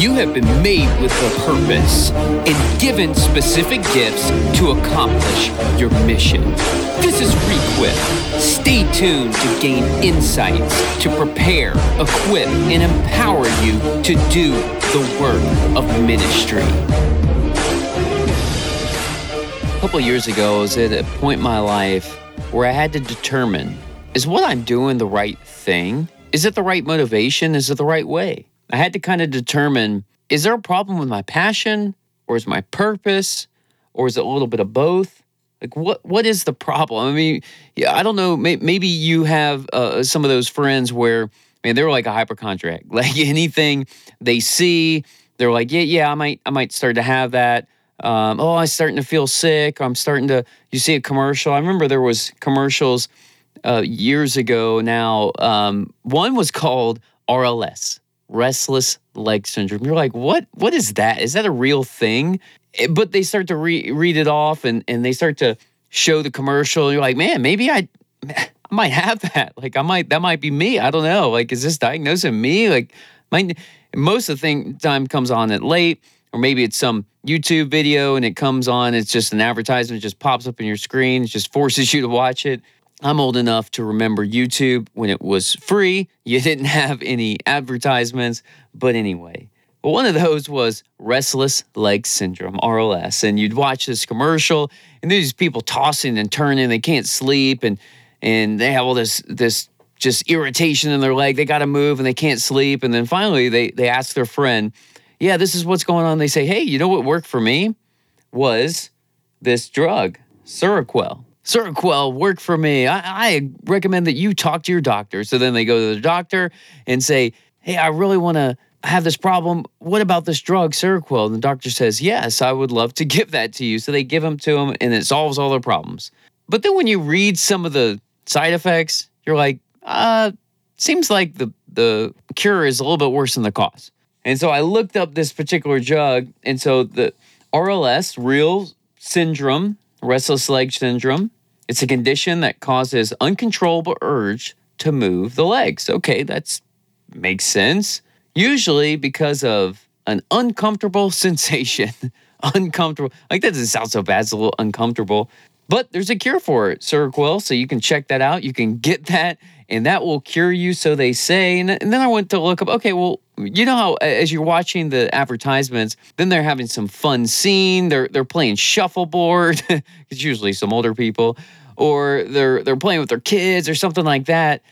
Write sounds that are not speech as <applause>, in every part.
You have been made with a purpose and given specific gifts to accomplish your mission. This is Requip. Stay tuned to gain insights to prepare, equip, and empower you to do the work of ministry. A couple years ago, I was at a point in my life where I had to determine is what I'm doing the right thing? Is it the right motivation? Is it the right way? I had to kind of determine is there a problem with my passion or is my purpose or is it a little bit of both? Like what what is the problem? I mean, yeah, I don't know. May, maybe you have uh, some of those friends where man, they're like a hypochondriac. <laughs> Like anything they see, they're like, yeah, yeah, I might I might start to have that. Um, oh, I'm starting to feel sick. I'm starting to. You see a commercial. I remember there was commercials uh, years ago. Now, um, one was called RLS, Restless Leg Syndrome. You're like, what? What is that? Is that a real thing? Eh, but they start to re- read it off, and and they start to show the commercial. you're like, man, maybe I. I might have that. <laughs> Like I might that might be me. I don't know. Like is this diagnosing me? Like might most of the thing time comes on at late or maybe it's some YouTube video and it comes on, it's just an advertisement, it just pops up in your screen, it just forces you to watch it. I'm old enough to remember YouTube when it was free. You <laughs> didn't have any advertisements, but anyway. But one of those was restless leg syndrome, RLS. And you'd watch this commercial, and these people tossing and turning, they can't sleep, and and they have all this this just irritation in their leg. They got to move and they can't sleep. And then finally they they ask their friend, yeah, this is what's going on. They say, hey, you know what worked for me was this drug, Seroquel. Seroquel worked for me. I, I recommend that you talk to your doctor. So then they go to the doctor and say, hey, I really want to have this problem. What about this drug, Seroquel? And the doctor says, yes, I would love to <laughs> give that to you. So they give them to them and it solves all their problems. But then when you read some of the side effects, you're like, uh, seems like the, the cure is a little bit worse than the cause. And so I looked up this particular drug. And so the RLS, real syndrome, restless leg syndrome, it's a condition that causes uncontrollable urge to move the legs. Okay, that's makes sense. Usually because of an uncomfortable <laughs> sensation. uncomfortable. Like that doesn't sound so bad. It's a little uncomfortable. But there's a cure for it, Seroquel. So you can check that out. You can get that, and that will cure you, so they say. And, and then I went to look up, okay, well, you know how as you're watching the advertisements, then they're having some fun scene. They're they're playing shuffleboard. <laughs> it's usually some older people, or they're they're playing with their kids or something like that,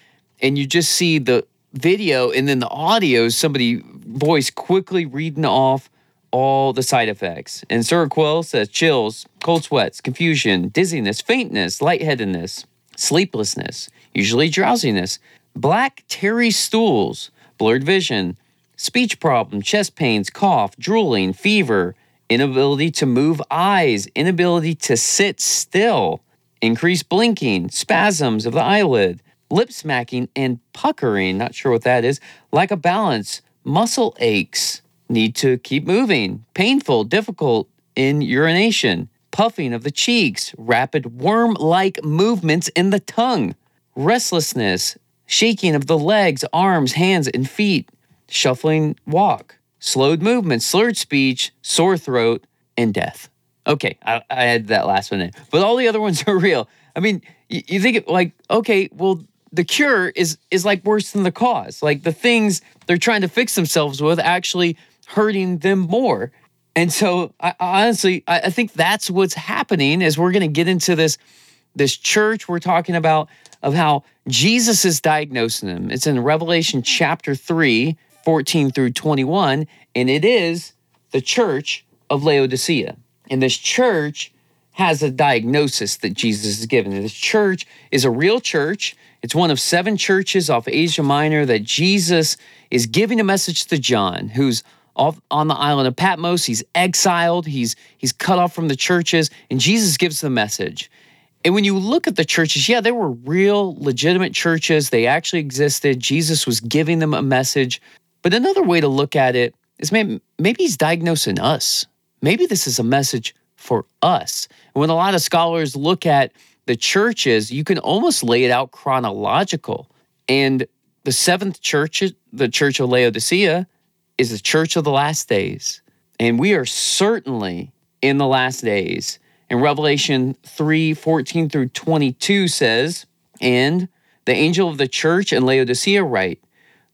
and you just see the video and then the audio. is Somebody voice quickly reading off all the side effects. And Seroquel says chills, cold sweats, confusion, dizziness, faintness, lightheadedness, sleeplessness, usually drowsiness, black tarry stools, blurred vision, speech problem, chest pains, cough, drooling, fever, inability to move eyes, inability to sit still, increased blinking, spasms of the eyelid, lip smacking and puckering, not sure what that is, lack of balance, muscle aches, need to keep moving, painful, difficult in urination, puffing of the cheeks, rapid worm like movements in the tongue, restlessness, shaking of the legs, arms, hands, and feet, shuffling walk, slowed movement, slurred speech, sore throat, and death. Okay, I, I, had that last one in, but all the other ones <laughs> are real. I mean, you, you think it, like, okay, well, the cure is is like worse than the cause. Like the things they're trying to fix themselves with actually hurting them more. And so, I, honestly, I, I think that's what's happening. As we're going to get into this this church we're talking about of how Jesus is diagnosing them. It's in Revelation chapter 3, 14 through 21, and it is the church of Laodicea. And this church has a diagnosis that Jesus is giving. This church is a real church. It's one of seven churches off Asia Minor that Jesus is giving a message to John, who's off on the island of Patmos. He's exiled. He's he's cut off from the churches, and Jesus gives the message. And when you look at the churches, yeah, they were real, legitimate churches. They actually existed. Jesus was giving them a message. But another way to look at it is maybe, maybe he's diagnosing us. Maybe this is a message for us. When a lot of scholars look at the churches, you can almost lay it out chronological. And the seventh church, the church of Laodicea, is the church of the last days. And we are certainly in the last days. And Revelation 3 14 through 22 says, And the angel of the church in Laodicea write,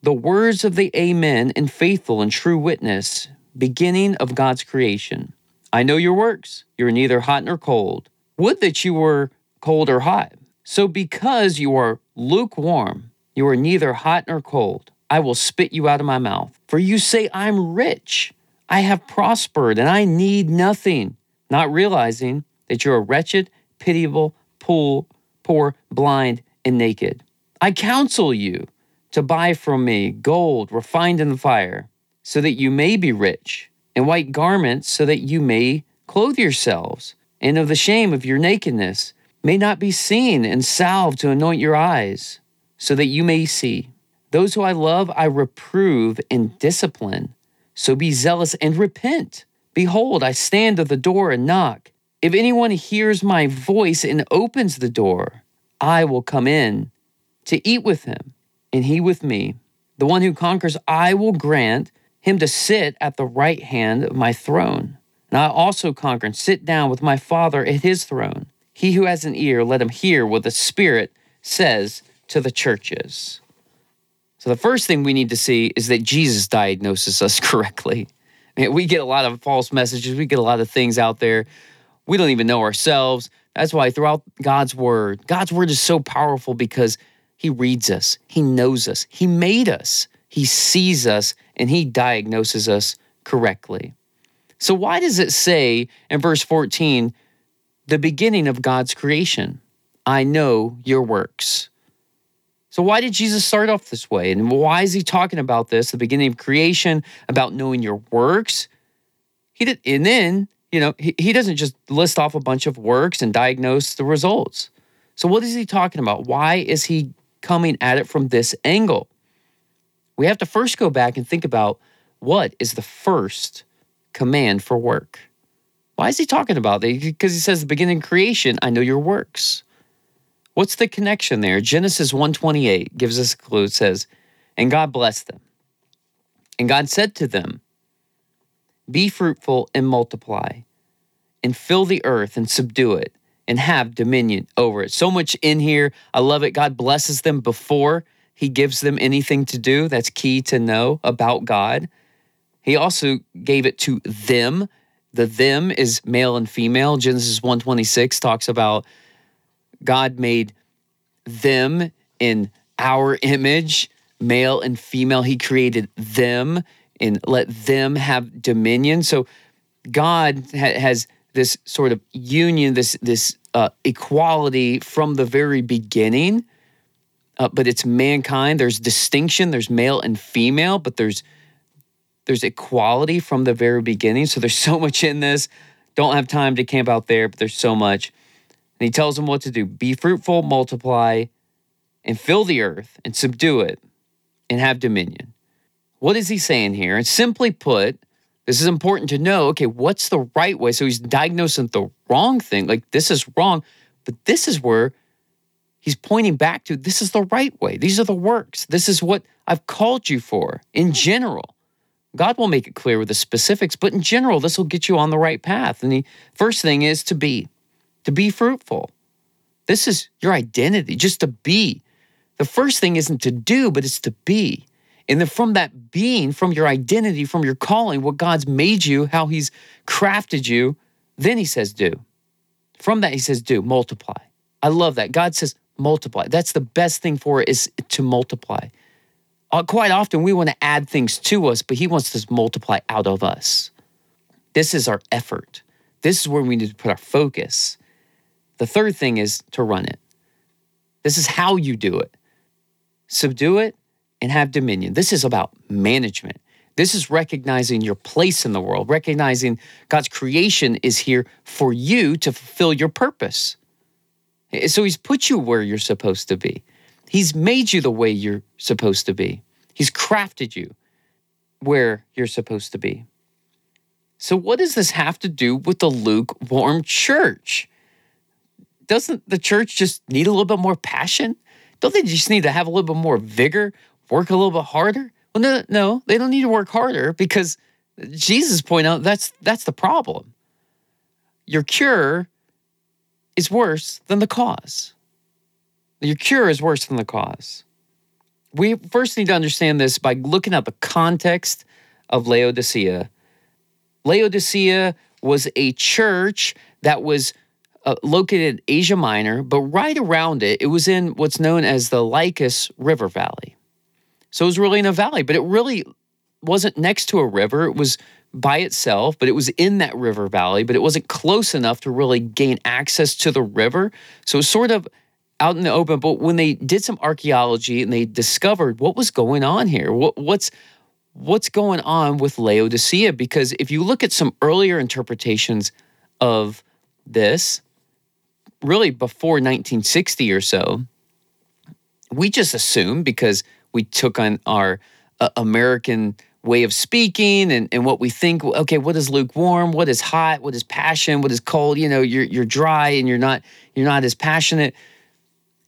The words of the Amen and faithful and true witness, beginning of God's creation. I know your works. You're neither hot nor cold. Would that you were cold or hot. So because you are lukewarm, you are neither hot nor cold, I will spit you out of my mouth. For you say, I'm rich, I have prospered, and I need nothing, not realizing that you're a wretched, pitiable, poor, poor, blind, and naked. I counsel you to buy from me gold refined in the fire, so that you may be rich, and white garments, so that you may clothe yourselves, and of the shame of your nakedness may not be seen, and salve to anoint your eyes, so that you may see. Those who I love, I reprove and discipline. So be zealous and repent. Behold, I stand at the door and knock. If anyone hears my voice and opens the door, I will come in to eat with him, and he with me. The one who conquers, I will grant him to sit at the right hand of my throne. And I also conquer and sit down with my Father at his throne. He who has an ear, let him hear what the Spirit says to the churches. So, the first thing we need to see is that Jesus diagnoses us <laughs> correctly. I mean, we get a lot of false messages, we get a lot of things out there. We don't even know ourselves. That's why throughout God's word, God's word is so powerful because he reads us, he knows us, he made us, he sees us, and he diagnoses us correctly. So, why does it say in verse 14, the beginning of God's creation. I know your works. So, why did Jesus start off this way? And why is he talking about this, the beginning of creation, about knowing your works? He did, and then, you know, he, he doesn't just list off a bunch of works and diagnose the results. So, what is he talking about? Why is he coming at it from this angle? We have to first go back and think about what is the first command for work. Why is he talking about that? Because he says the beginning of creation, I know your works. What's the connection there? Genesis 128 gives us a clue. It says, And God blessed them. And God said to them, Be fruitful and multiply, and fill the earth and subdue it, and have dominion over it. So much in here. I love it. God blesses them before he gives them anything to do. That's key to know about God. He also gave it to them the them is male and female. Genesis 126 talks about God made them in our image, male and female. He created them and let them have dominion. So God ha- has this sort of union, this this uh, equality from the very beginning. Uh, but it's mankind. There's distinction. There's male and female, but there's there's equality from the very beginning. So there's <laughs> so much in this. Don't have time to camp out there, but there's so much. And he tells them what to do be fruitful, multiply, and fill the earth and subdue it and have dominion. What is he saying here? And simply put, this is important to know. Okay, what's the right way? So he's diagnosing the wrong thing. Like, this is wrong. But this is where he's pointing back to this is the right way. These are the works. This is what I've called you for in general. God will make it clear with the specifics, but in general, this will get you on the right path. And the first thing is to be, to be fruitful. This is your identity, just to be. The first thing isn't to do, but it's to be. And then from that being, from your identity, from your calling, what God's made you, how He's crafted you, then He says, do. From that, He says, do, multiply. I love that. God says, multiply. That's the best thing for it is to multiply uh, quite often we want to add things to us, but He wants us to multiply out of us. This is our effort. This is where we need to put our focus. The third thing is to run it. This is how you do it. Subdue it and have dominion. This is about management. This is recognizing your place in the world, recognizing God's creation is here for you to fulfill your purpose. So He's put you where you're supposed to be. He's made you the way you're supposed to be. He's crafted you where you're supposed to be. So, what does this have to do with the lukewarm church? Doesn't the church just need a little bit more passion? Don't they just need to have a little bit more vigor, work a little bit harder? Well, no, no, they don't need to work harder because Jesus point out that's that's the problem. Your cure is worse than the cause. Your cure is worse than the cause. We first need to understand this by looking at the context of Laodicea. Laodicea was a church that was uh, located in Asia Minor, but right around it, it was in what's known as the Lycus River Valley. So it was really in a valley, but it really wasn't next to a river. It was by itself, but it was in that river valley, but it wasn't close enough to really gain access to the river. So it was sort of out in the open. But when they did some archaeology and they discovered what was going on here, what, what's what's going on with Laodicea? Because if you look at some earlier interpretations of this, really before 1960 or so, we just assume because we took on our uh, American way of speaking and, and what we think okay what is lukewarm what is hot what is passion what is cold? You know you're you're dry and you're not you're not as passionate.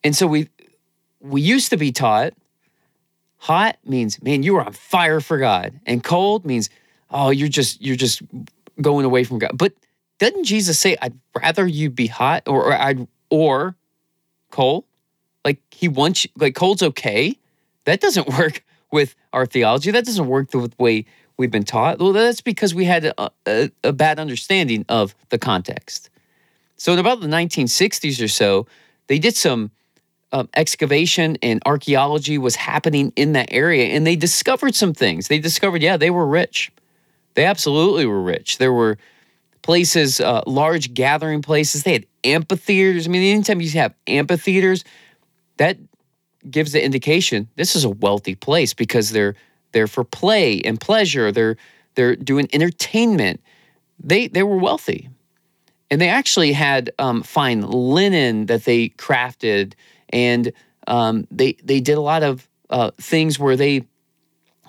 And so we we used to be taught hot means man you are on fire for god and cold means oh you're just you're just going away from god. But doesn't jesus say i'd rather you be hot or, or i'd or cold? Like he wants you, like cold's okay. That doesn't <laughs> work with our theology. That doesn't work the way we've been taught. Well, that's because we had a, a, a bad understanding of the context. So, in about the 1960s or so, they did some um, excavation and archaeology was happening in that area, and they discovered some things. They discovered, yeah, they were rich. They absolutely were rich. There were places, uh, large gathering places. They had amphitheaters. I mean, anytime you have amphitheaters, that gives the indication this is a wealthy place because they're there for play and pleasure. They're they're doing entertainment. They they were wealthy, and they actually had um, fine linen that they crafted, and um, they they did a lot of uh, things where they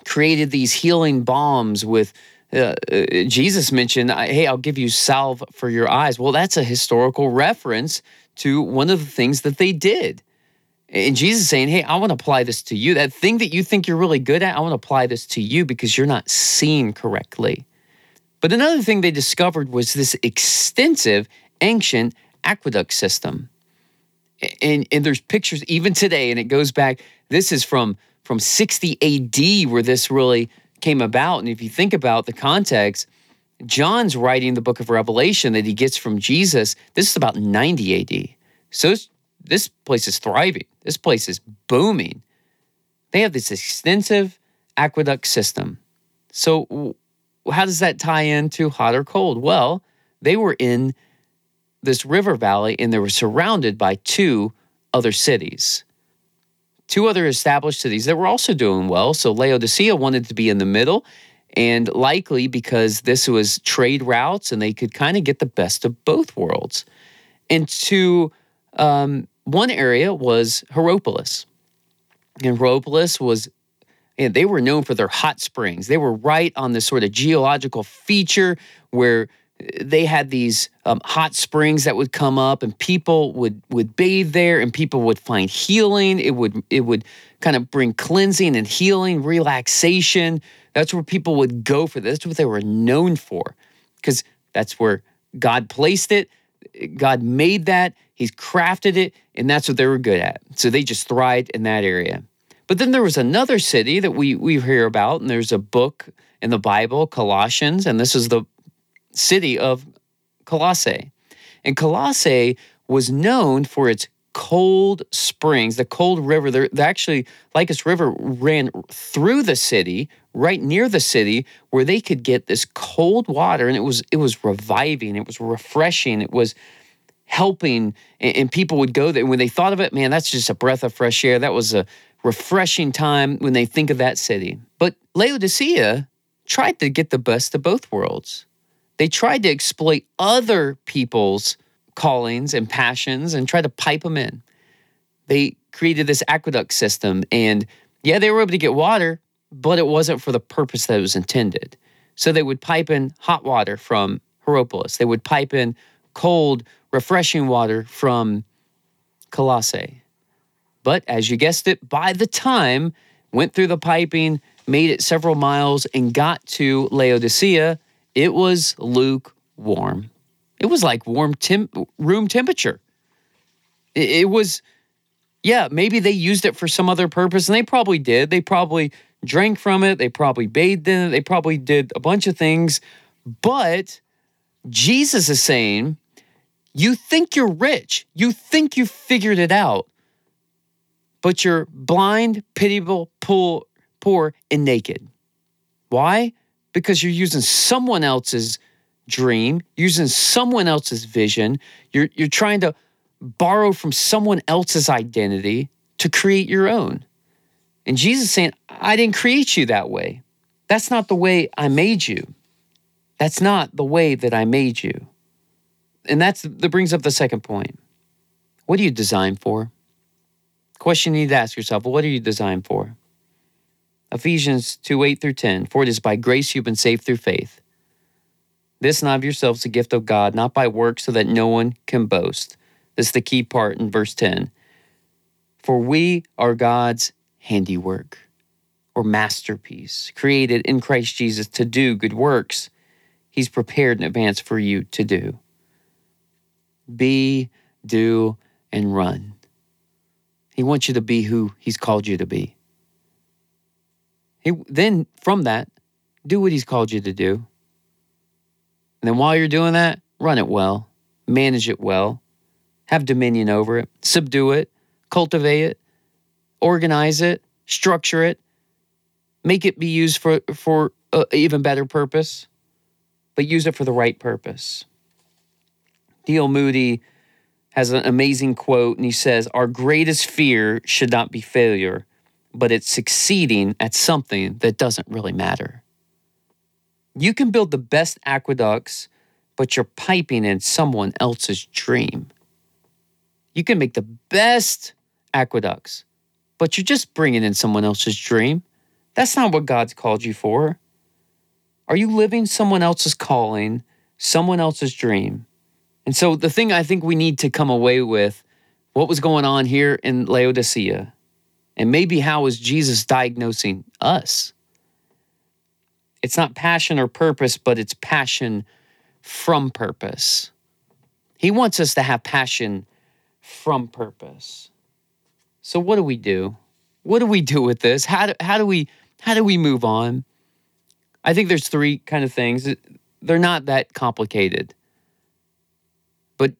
created these healing balms with. Uh, uh, Jesus mentioned, "Hey, I'll give you salve for your eyes." Well, that's a historical reference to one of the things that they did. And Jesus is saying, Hey, I want to apply this to you. That thing that you think you're really good at, I want to apply this to you because you're not seeing correctly. But another thing they discovered was this extensive ancient aqueduct system. And, and there's pictures even today, and it goes back. This is from, from 60 AD where this really came about. And if you think about the context, John's writing the book of Revelation that he gets from Jesus. This is about 90 AD. So this place is thriving. This place is booming. They have this extensive aqueduct system. So, how does that tie into hot or cold? Well, they were in this river valley and they were surrounded by two other cities. Two other established cities that were also doing well. So, Laodicea wanted to be in the middle, and likely because this was trade routes and they could kind of get the best of both worlds. And to um, one area was Hierapolis. And Hierapolis was, and they were known for their hot springs. They were right on this sort of geological feature where they had these um, hot springs that would come up and people would would bathe there and people would find healing. It would it would kind of bring cleansing and healing relaxation. That's where people would go for this. That's what they were known for. Because that's where god placed it god made that He's crafted it, and that's what they were good at. So they just thrived in that area. But then there was another city that we we hear about, and there's a book in the Bible, Colossians, and this is the city of Colossae. And Colossae was known for its cold springs, the cold river. There, actually, Lycus River ran through the city, right near the city, where they could get this cold water, and it was it was reviving, it was refreshing, it was helping and, and people would go there. When they thought of it man that's just a breath of fresh air. That was a refreshing time when they think of that city. But laodicea tried to get the best of both worlds. They tried to exploit other people's callings and passions and try to pipe them in. They created this aqueduct system and yeah they were able to get water but it wasn't for the purpose that it was intended so they would pipe in hot water from Hierapolis. They would pipe in cold refreshing water from Colossae. But as you guessed it, by the time went through the piping, made it several miles and got to Laodicea, it was lukewarm. It was like warm temp- room temperature. It, it was, yeah, maybe they used it for some other purpose, and they probably did. They probably drank from it. They probably bathed in it. They probably did a bunch of things. But Jesus is saying, you think you're rich. You think you figured it out. But you're blind, pitiable, poor, poor, and naked. Why? Because you're using someone else's dream, using someone else's vision. You're, you're trying to borrow from someone else's identity to create your own. And Jesus is saying, I didn't create you that way. That's not the way I made you. That's not the way that I made you. And that's that brings up the second point. What are you designed for? Question you need to ask yourself, what are you designed for? Ephesians 2 8 through 10. For it is by grace you've been saved through faith. This not of yourselves, a gift of God, not by works, so that no one can boast. This is the key part in verse 10. For we are God's handiwork or masterpiece, created in Christ Jesus to do good works He's prepared in advance for you to do. Be, do, and run. He wants you to be who He's called you to be. He, then, from that, do what He's called you to do. And then while you're doing that, run it well, manage it well, have dominion over it, subdue it, cultivate it, organize it, structure it, make it be used for, for an even better purpose, but use it for the right purpose. D.L. Moody has an amazing quote, and he says, Our greatest fear should not be failure, but it's succeeding at something that doesn't really matter. You can build the best aqueducts, but you're piping in someone else's dream. You can make the best aqueducts, but you're just bringing in someone else's dream. That's not what God's called you for. Are you living someone else's calling, someone else's dream? And so the thing I think we need to come away with what was going on here in Laodicea, and maybe how is Jesus diagnosing us? It's not passion or purpose, but it's passion from purpose. He wants us to have passion from purpose. So what do we do? What do we do with this? How do, how do we how do we move on? I think there's three kind of things. They're not that complicated. But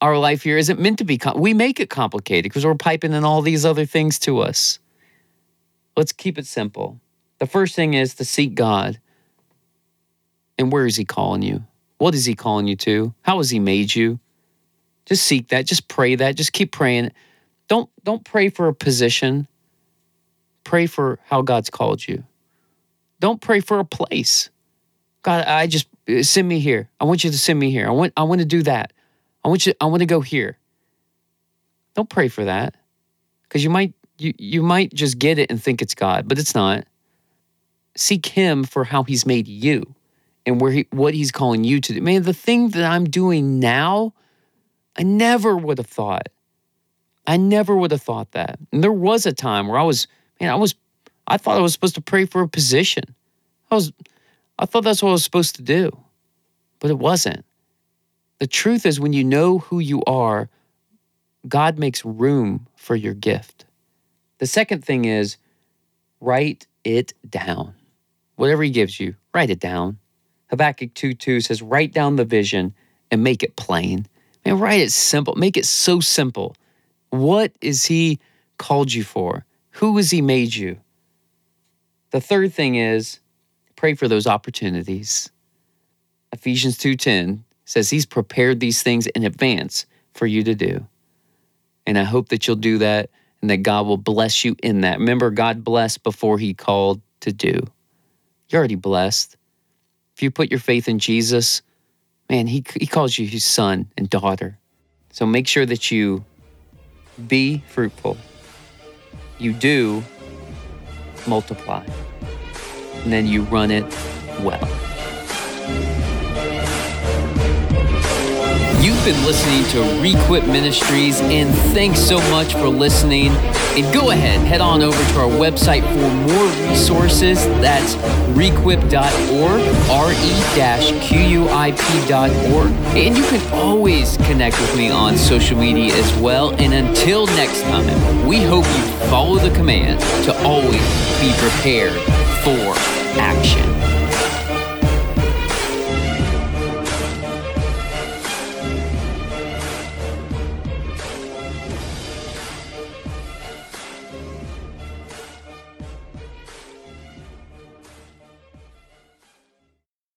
our life here isn't meant to be com- we make it complicated because we're piping in all these other things to us. Let's keep it simple. The first thing is to seek God. And where is he calling you? What is he calling you to? How has he made you? Just seek that. Just pray that. Just keep praying. Don't don't pray for a position. Pray for how God's called you. Don't pray for a place. God, I just send me here. I want you to send me here. I want I want to do that. I want you I want to go here. Don't pray for that. Cuz you might you you might just get it and think it's God, but it's not. Seek him for how he's made you and where he what he's calling you to do. Man, the thing that I'm doing now, I never would have thought. I never would have thought that. And there was a time where I was, man, I was I thought I was supposed to pray for a position. I was I thought that's what I was supposed to do. But it wasn't. The truth is when you know who you are, God makes room for your gift. The second thing is write it down. Whatever he gives you, write it down. Habakkuk 2 2 says, write down the vision and make it plain. Man, write it simple. Make it so simple. What is he called you for? Who has he made you? The third thing is pray for those opportunities. Ephesians 2:10 says he's prepared these things in advance for you to do. And I hope that you'll do that and that God will bless you in that. Remember God blessed before he called to do. You're already blessed. If you put your faith in Jesus, man, he he calls you his son and daughter. So make sure that you be fruitful. You do multiply. And then you run it well. You've been listening to Requip Ministries, and thanks so much for listening. And go ahead, head on over to our website for more resources. That's requip.org, re-quip.org. And you can always connect with me on social media as well. And until next time, we hope you follow the command to always be prepared for action.